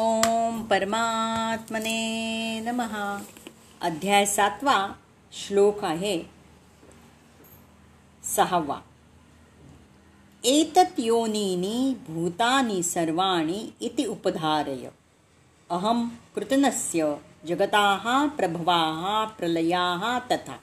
ओम परमात्मने नमः. अध्याय सातवा श्लोक आहे. सहावा. एतत् योनीनी भूतानि सर्वाणि इति उपधारय. अहं कृतनस्य जगताः प्रभवाः प्रलयाः तथा.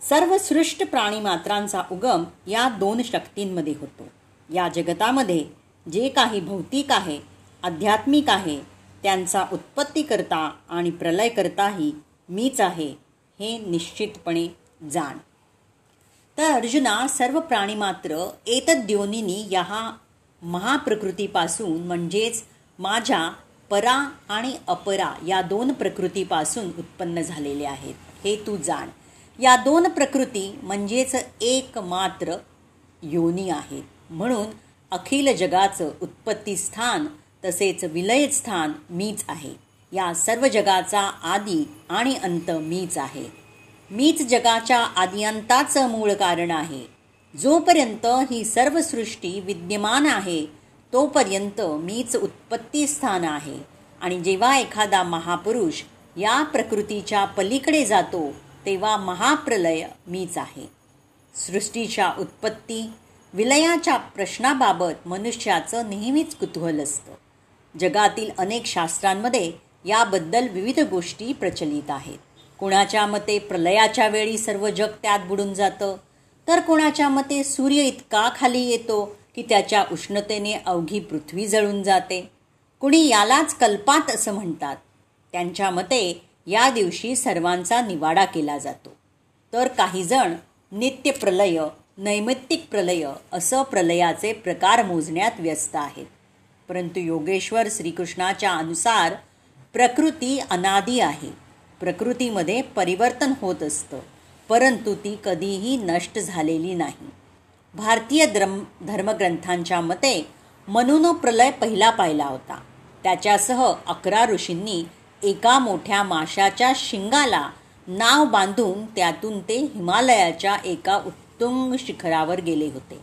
सर्व सृष्ट प्राणीमात्रांचा उगम या दोन शक्तींमध्ये होतो. या जगतामध्ये जे काही भौतिक आहे आध्यात्मिक आहे त्यांचा उत्पत्तीकर्ता आणि प्रलयकर्ताही मीच आहे हे निश्चितपणे जाण. तर अर्जुना सर्व प्राणी मात्र एतद्योनिनी या महाप्रकृतीपासून म्हणजेच माझ्या परा आणि अपरा या दोन प्रकृतीपासून उत्पन्न झालेले आहेत हे तू जाण. या दोन प्रकृती म्हणजेच एकमात्र योनी आहेत म्हणून अखिल जगाचं उत्पत्तीस्थान तसेच विलय स्थान मीच आहे. या सर्व जगाचा आदी आणि अंत मीच आहे. मीच जगाच्या आदिअंताचं मूळ कारण आहे. जोपर्यंत ही सर्व सृष्टी विद्यमान आहे तोपर्यंत मीच उत्पत्ती स्थान आहे. आणि जेव्हा एखादा महापुरुष या प्रकृतीच्या पलीकडे जातो तेव्हा महाप्रलय मीच आहे. सृष्टीच्या उत्पत्ती विलयाच्या प्रश्नाबाबत मनुष्याचं नेहमीच कुतूहल असतं. जगातील अनेक शास्त्रांमध्ये याबद्दल विविध गोष्टी प्रचलित आहेत. कोणाच्या मते प्रलयाच्या वेळी सर्व जग त्यात बुडून जातं? तर कोणाच्या मते सूर्य इतका खाली येतो की त्याच्या उष्णतेने अवघी पृथ्वी जळून जाते? कुणी यालाच कल्पात असं म्हणतात? त्यांच्या मते या दिवशी सर्वांचा निवाडा केला जातो. तर काहीजण नित्य प्रलय नैमित्तिक प्रलय असं प्रलयाचे प्रकार मोजण्यात व्यस्त आहेत. परंतु योगेश्वर श्रीकृष्णाच्या अनुसार प्रकृती अनादी आहे. प्रकृतीमध्ये परिवर्तन होत असतं. परंतु ती कधीही नष्ट झालेली नाही. भारतीय द्रम धर्मग्रंथांच्या मते मनून प्रलय पहिला पाहिला होता. त्याच्यासह अकरा ऋषींनी एका मोठ्या माशाच्या शिंगाला नाव बांधून त्यातून ते हिमालयाच्या एका उत्तुंग शिखरावर गेले होते.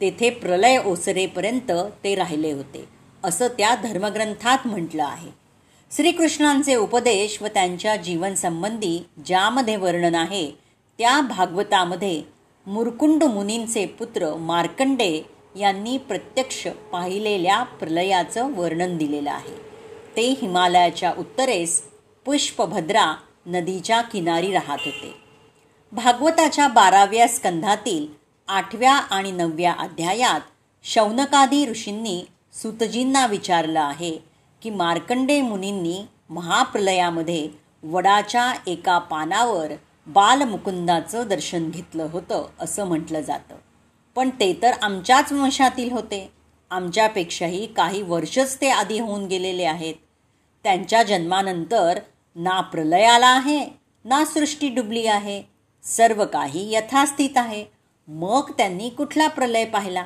तेथे प्रलय ओसरेपर्यंत ते राहिले होते. असं त्या धर्मग्रंथात म्हटलं आहे. श्रीकृष्णांचे उपदेश व त्यांच्या जीवनसंबंधी ज्यामध्ये वर्णन आहे त्या भागवतामध्ये मुरकुंड मुनींचे पुत्र मार्कंडे यांनी प्रत्यक्ष पाहिलेल्या प्रलयाचं वर्णन दिलेलं आहे. ते हिमालयाच्या उत्तरेस पुष्पभद्रा नदीच्या किनारी राहत होते. भागवताच्या बाराव्या स्कंधातील आठव्या आणि नवव्या अध्यायात शौनकादी ऋषींनी सुतजींना विचारलं आहे की मार्कंडे मुनींनी महाप्रलयामध्ये वडाच्या एका पानावर बालमुकुंदाचं दर्शन घेतलं होतं असं म्हटलं जातं. पण ते तर आमच्याच वंशातील होते. आमच्यापेक्षाही काही वर्षच ते आधी होऊन गेलेले आहेत. त्यांच्या जन्मानंतर ना प्रलय आला आहे ना सृष्टी डुबली आहे. सर्व काही यथास्थित आहे. मग त्यांनी कुठला प्रलय पाहिला?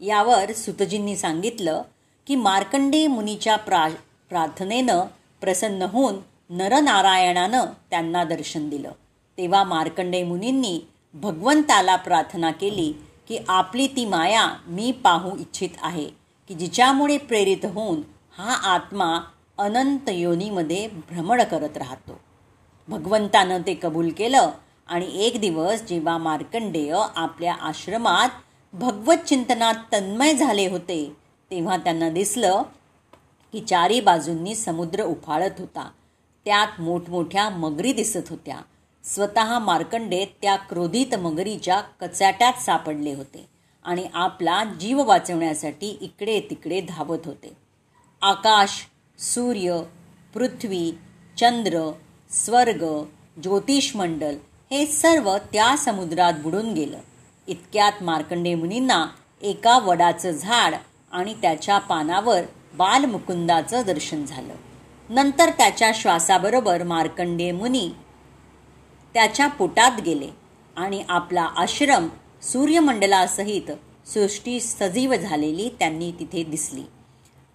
यावर सुतजींनी सांगितलं की मार्कंडे मुनीच्या प्रा प्रार्थनेनं प्रसन्न होऊन नरनारायणानं त्यांना दर्शन दिलं. तेव्हा मार्कंडे मुनींनी भगवंताला प्रार्थना केली की आपली ती माया मी पाहू इच्छित आहे की जिच्यामुळे प्रेरित होऊन हा आत्मा अनंत योनीमध्ये भ्रमण करत राहतो. भगवंतानं ते कबूल केलं आणि एक दिवस जेव्हा मार्कंडेय आपल्या आश्रमात भगवत चिंतनात तन्मय झाले होते तेव्हा त्यांना दिसलं की चारी बाजूंनी समुद्र उफाळत होता. त्यात मोठमोठ्या मगरी दिसत होत्या. स्वतः मार्कंडे त्या क्रोधित मगरीच्या कचाट्यात सापडले होते आणि आपला जीव वाचवण्यासाठी इकडे तिकडे धावत होते. आकाश सूर्य पृथ्वी चंद्र स्वर्ग ज्योतिषमंडल हे सर्व त्या समुद्रात बुडून गेलं. इतक्यात मार्कंडे मुनींना एका वडाचं झाड आणि त्याच्या पानावर बालमुकुंदाचं दर्शन झालं. नंतर त्याच्या श्वासाबरोबर मार्कंडे मुनी त्याच्या पोटात गेले आणि आपला आश्रम सूर्यमंडलासहित सृष्टी सजीव झालेली त्यांनी तिथे दिसली.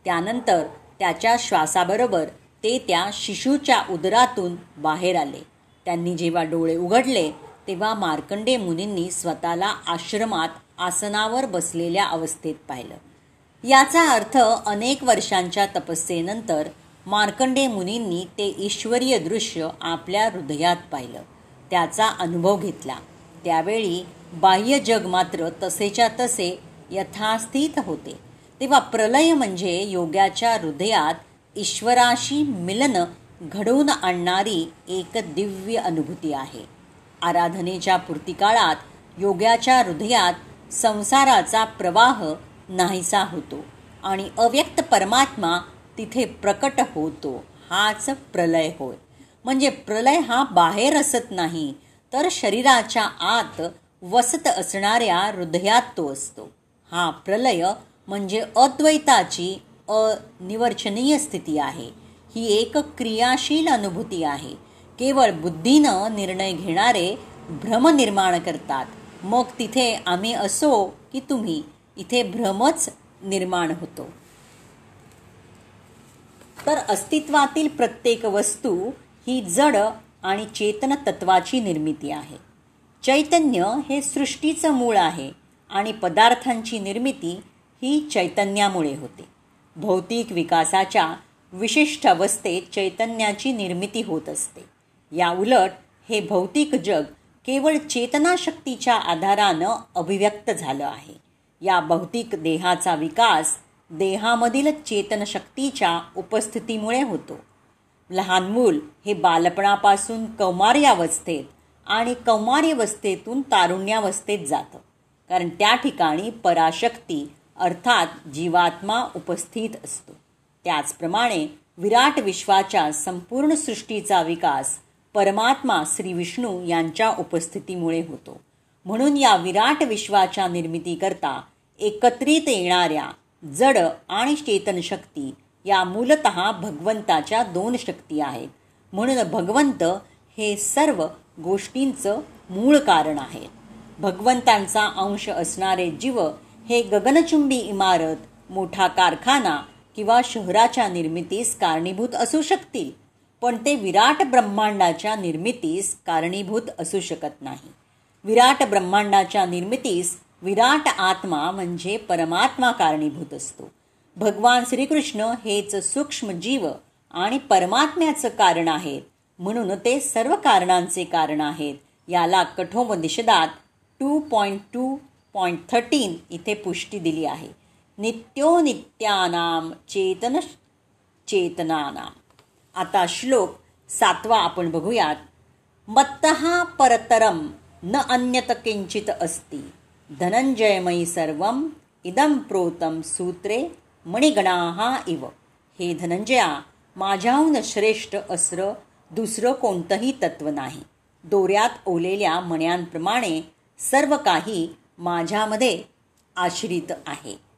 त्यानंतर त्याच्या श्वासाबरोबर ते त्या शिशूच्या उदरातून बाहेर आले. त्यांनी जेव्हा डोळे उघडले तेव्हा मार्कंडे मुनींनी स्वतःला आश्रमात आसनावर बसलेल्या अवस्थेत पाहिलं. याचा अर्थ अनेक वर्षांच्या तपस्येनंतर मार्कंडे मुनींनी ते ईश्वरीय दृश्य आपल्या हृदयात पाहिलं. त्याचा अनुभव घेतला. त्यावेळी बाह्य जग मात्र तसेच्या तसे यथास्थित होते. तेव्हा प्रलय म्हणजे योग्याच्या हृदयात ईश्वराशी मिलन घडवून आणणारी एक दिव्य अनुभूती आहे. आराधनेच्या पूर्तिकाळात योग्याच्या हृदयात संसाराचा प्रवाह नाहीसा होतो आणि अव्यक्त परमात्मा तिथे प्रकट होतो. हाच प्रलय होय. म्हणजे प्रलय हा बाहेर असत नाही तर शरीराच्या आत वसत असणाऱ्या हृदयात तो असतो. हा प्रलय म्हणजे अद्वैताची अनिवर्चनीय स्थिती आहे. ही एक क्रियाशील अनुभूती आहे. केवळ बुद्धीनं निर्णय घेणारे भ्रम निर्माण करतात. मग तिथे आम्ही असो की तुम्ही इथे भ्रमच निर्माण होतो. तर अस्तित्वातील प्रत्येक वस्तू ही जड आणि चेतन तत्वाची निर्मिती आहे. चैतन्य हे सृष्टीचं मूळ आहे आणि पदार्थांची निर्मिती ही चैतन्यामुळे होते. भौतिक विकासाच्या विशिष्ट अवस्थेत चैतन्याची निर्मिती होत असते. याउलट हे भौतिक जग केवळ चेतनाशक्तीच्या आधारानं अभिव्यक्त झालं आहे. या भौतिक देहाचा विकास देहामधील चेतनशक्तीच्या उपस्थितीमुळे होतो. लहान मूल हे बालपणापासून कौमार्यावस्थेत आणि कौमार्यवस्थेतून तारुण्यावस्थेत जातं. कारण त्या ठिकाणी पराशक्ती अर्थात जीवात्मा उपस्थित असतो. त्याचप्रमाणे विराट विश्वाच्या संपूर्ण सृष्टीचा विकास परमात्मा श्री विष्णू यांच्या उपस्थितीमुळे होतो. म्हणून या विराट विश्वाच्या निर्मितीकरता एकत्रित येणाऱ्या जड आणि चेतन शक्ती या मूलत भगवंताच्या दोन शक्ती आहेत. म्हणून भगवंत हे सर्व गोष्टींचं मूळ कारण आहे. भगवंतांचा अंश असणारे जीव हे गगनचुंबी इमारत मोठा कारखाना किंवा शहराच्या निर्मितीस कारणीभूत असू शकतील. पण ते विराट ब्रह्मांडाच्या निर्मितीस कारणीभूत असू शकत नाही. विराट ब्रह्मांडाच्या निर्मितीस विराट आत्मा म्हणजे परमात्मा कारणीभूत असतो. भगवान श्रीकृष्ण हेच सूक्ष्म जीव आणि परमात्म्याचं कारण आहेत म्हणून ते सर्व कारणांचे कारण आहेत याला कठोपनिषदात two point two point thirteen इथे पुष्टी दिली आहे. नित्यो नित्यानाम चेतन चेतनानाम. आता श्लोक सातवा आपण बघूयात. मत्तहा परतरम न अन्यत किंचित अस्ति. धनंजयमयी सर्व इदम प्रोतम सूत्रे मणिगणाहा इव. हे धनंजया माझ्याहून श्रेष्ठ अस्र दुसरं कोणतंही तत्व नाही. दोऱ्यात ओलेल्या मण्यांप्रमाणे सर्व काही माझ्यामध्ये आश्रित आहे.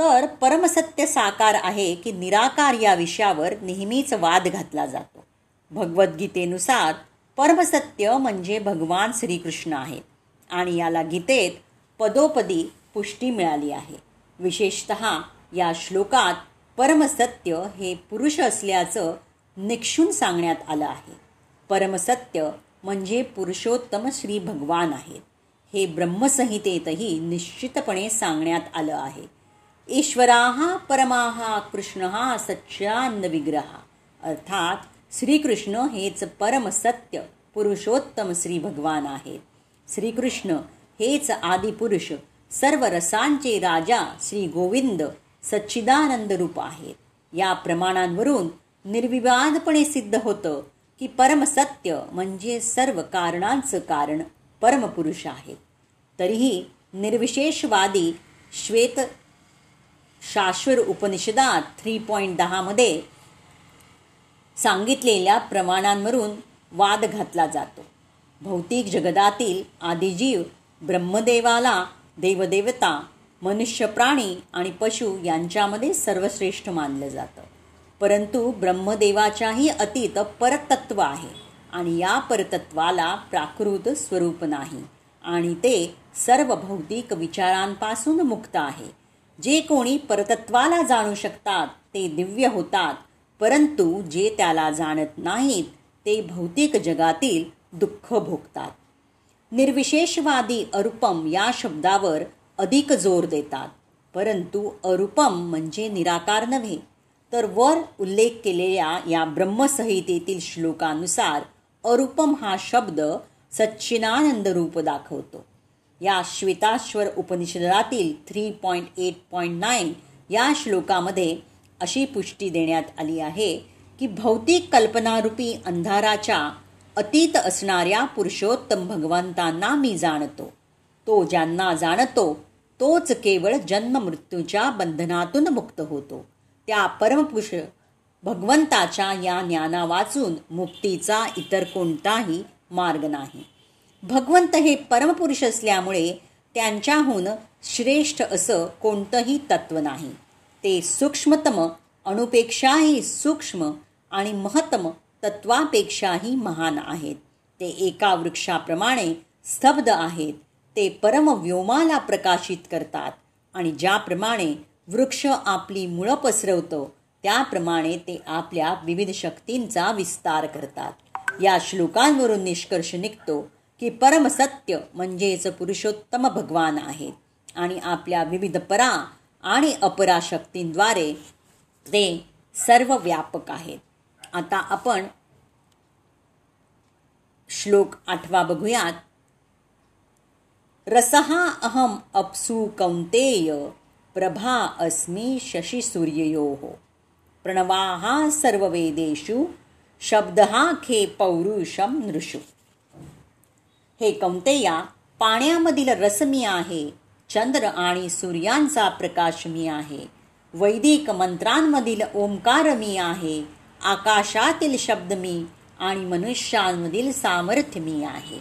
तर परमसत्य साकार आहे की निराकार या विषयावर नेहमीच वाद घातला जातो. भगवद्गीतेनुसार परमसत्य म्हणजे भगवान श्रीकृष्ण आहेत आणि याला गीतेत पदोपदी पुष्टी मिळाली आहे. विशेषत या श्लोकात परमसत्य हे पुरुष असल्याचं निक्षून सांगण्यात आलं आहे. परमसत्य म्हणजे पुरुषोत्तम श्री भगवान आहेत. हे ब्रह्मसंहितेतही निश्चितपणे सांगण्यात आलं आहे. ईश्वराहा परमाहा कृष्ण हा सच्चान्न विग्रहा अर्थात श्रीकृष्ण हेच परमसत्य पुरुषोत्तम श्री भगवान आहेत श्रीकृष्ण हेच आदिपुरुष सर्व रसांचे राजा श्री गोविंद सच्चिदानंद रूप आहेत। या प्रमाणांवरून निर्विवादपणे सिद्ध होतं की परमसत्य म्हणजे सर्व कारणांचं कारण परमपुरुष आहेत तरीही निर्विशेषवादी श्वेत शाश्वर उपनिषदात थ्री पॉईंट दहामध्ये सांगितलेल्या प्रमाणांवरून वाद घातला जातो. भौतिक जगदातील आदिजीव ब्रह्मदेवाला देवदेवता मनुष्य प्राणी आणि पशु यांच्यामध्ये सर्वश्रेष्ठ मानलं जातं. परंतु ब्रह्मदेवाच्याही अतीत परतत्व आहे आणि या परतत्वाला प्राकृत स्वरूप नाही आणि ते सर्व भौतिक विचारांपासून मुक्त आहे. जे कोणी परतत्वाला जाणू शकतात ते दिव्य होतात. परंतु जे त्याला जाणत नाहीत ते भौतिक जगातील दुःख भोगतात. निर्विशेषवादी अरुपम या शब्दावर अधिक जोर देतात. परंतु अरुपम म्हणजे निराकार नव्हे. तर वर उल्लेख केलेल्या या ब्रह्मसंहितेतील श्लोकानुसार अरूपम हा शब्द सच्चिनानंद रूप दाखवतो. या Shvetashvar उपनिषदातील three point eight point nine या श्लोकामध्ये अशी पुष्टी देण्यात आली आहे की भौतिक कल्पनारूपी अंधाराच्या अतीत असणाऱ्या पुरुषोत्तम भगवंतांना मी जाणतो. तो ज्यांना जाणतो तोच केवळ जन्म मृत्यूच्या बंधनातून मुक्त होतो. त्या परमपुरुष भगवंताच्या या ज्ञाना वाचून मुक्तीचा इतर कोणताही मार्ग नाही. भगवंत हे परमपुरुष असल्यामुळे त्यांच्याहून श्रेष्ठ असं कोणतंही तत्व नाही. ते सूक्ष्मतम अणुपेक्षाही सूक्ष्म आणि महत्तम तत्वापेक्षाही महान आहेत. ते एका वृक्षाप्रमाणे स्तब्ध आहेत. ते परमव्योमाला प्रकाशित करतात आणि ज्याप्रमाणे वृक्ष आपली मुळं पसरवतो त्याप्रमाणे ते आपल्या विविध शक्तींचा विस्तार करतात. या श्लोकांवरून निष्कर्ष निघतो की परमसत्य म्हणजेच पुरुषोत्तम भगवान आहेत. आणि आपल्या विविध परा आणि अपरा शक्तींद्वारे ते सर्व व्यापक आहेत. आता आपण श्लोक आठवा बघूयात. रसहा अहम अप्सु कौंतेय प्रभा अस्मी शशी सूर्ययो। प्रणवाहा सर्ववेदेषु शब्दहा खे पौरुषम नृषु। हे कौंतेया पाण्यामधील रस मी आहे. चंद्र आणि सूर्यांचा प्रकाश मी आहे. वैदिक मंत्रांमधील ओंकार मी आहे. आकाशातील शब्द मी आणि मनुष्यांमधील सामर्थ्य मी आहे.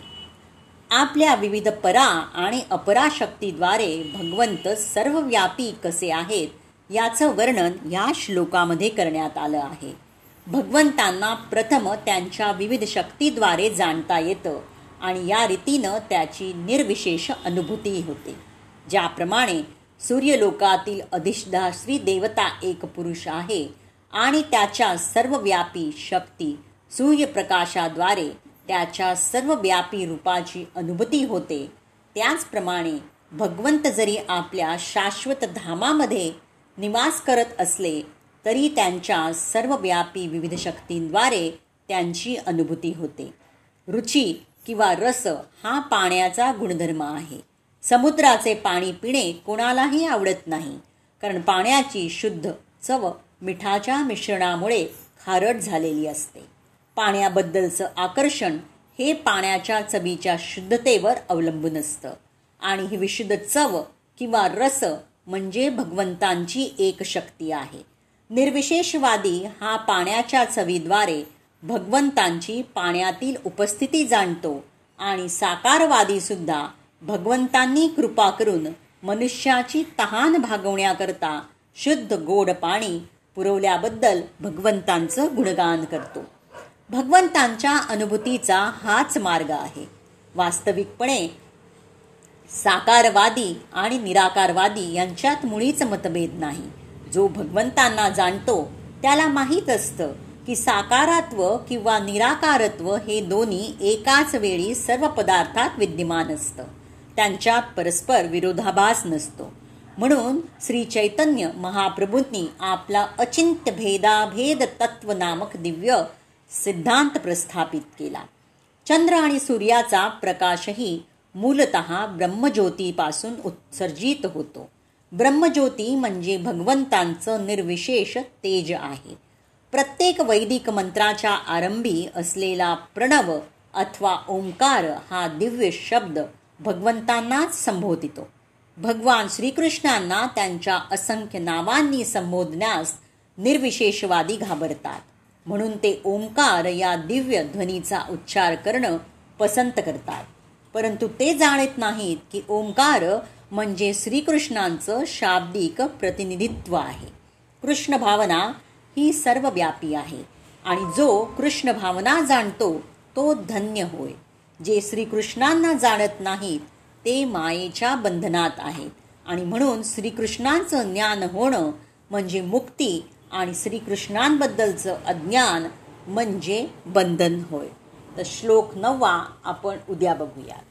आपल्या विविध परा आणि अपरा शक्तीद्वारे भगवंत सर्वव्यापी कसे आहेत याचं वर्णन या श्लोकामध्ये करण्यात आलं आहे. भगवंतांना प्रथम त्यांच्या विविध शक्तीद्वारे जाणता येतं. आणि या रीतीनं त्याची निर्विशेष अनुभूती होते. ज्याप्रमाणे सूर्यलोकातील अधिष्ठाश्री देवता एक पुरुष आहे आणि त्याच्या सर्वव्यापी शक्ती सूर्यप्रकाशाद्वारे त्याच्या सर्वव्यापी रूपाची अनुभूती होते. त्याचप्रमाणे भगवंत जरी आपल्या शाश्वत धामामध्ये निवास करत असले तरी त्यांच्या सर्वव्यापी विविध शक्तींद्वारे त्यांची अनुभूती होते. रुची किंवा रस हा पाण्याचा गुणधर्म आहे. समुद्राचे पाणी पिणे कोणालाही आवडत नाही कारण पाण्याची शुद्ध चव मिठाच्या मिश्रणामुळे खारट झालेली असते. पाण्याबद्दलचं आकर्षण हे पाण्याच्या चवीच्या शुद्धतेवर अवलंबून असतं. आणि ही विशुद्ध चव किंवा रस म्हणजे भगवंतांची एक शक्ती आहे. निर्विशेषवादी हा पाण्याच्या चवीद्वारे भगवंतांची पाण्यातील उपस्थिती जाणतो आणि साकारवादीसुद्धा भगवंतांनी कृपा करून मनुष्याची तहान भागवण्याकरता शुद्ध गोड पाणी पुरवल्याबद्दल भगवंतांचं गुणगान करतो. भगवंतांच्या अनुभूतीचा हाच मार्ग आहे. वास्तविकपणे साकारवादी आणि निराकारवादी यांच्यात मुळीच मतभेद नाही. जो भगवंतांना जाणतो त्याला माहीत असतं की साकारत्व किंवा निराकारत्व हे दोन्ही एकाच वेळी सर्व पदार्थात विद्यमान असतं. त्यांच्यात परस्पर विरोधाभास नसतो. म्हणून श्री चैतन्य महाप्रभूंनी आपला अचिंत्य भेदाभेद तत्व नामक दिव्य सिद्धांत प्रस्थापित केला. चंद्र आणि सूर्याचा प्रकाशही मूलत ब्रह्मज्योतीपासून उत्सर्जित होतो. ब्रह्मज्योती म्हणजे भगवंतांचं निर्विशेष तेज आहे. प्रत्येक वैदिक मंत्राच्या आरंभी असलेला प्रणव अथवा ओंकार हा दिव्य शब्द भगवंतांनाच संबोधितो. भगवान श्रीकृष्णांना त्यांच्या असंख्य नावांनी संबोधण्यास निर्विशेषवादी घाबरतात. म्हणून ते ओंकार या दिव्य ध्वनीचा उच्चार करणं पसंत करतात. परंतु ते जाणत नाहीत की ओंकार म्हणजे श्रीकृष्णांचं शाब्दिक प्रतिनिधित्व आहे. कृष्ण भावना ही सर्वव्यापी आहे. आणि जो कृष्ण भावना जाणतो तो धन्य होय. जे श्रीकृष्णांना जाणत नाहीत ते मायेच्या बंधनात आहेत. आणि म्हणून श्रीकृष्णांचं ज्ञान होणं म्हणजे मुक्ती आणि श्रीकृष्णांबद्दलचं अज्ञान म्हणजे बंधन होय. तर श्लोक नववा आपण उद्या बघूयात.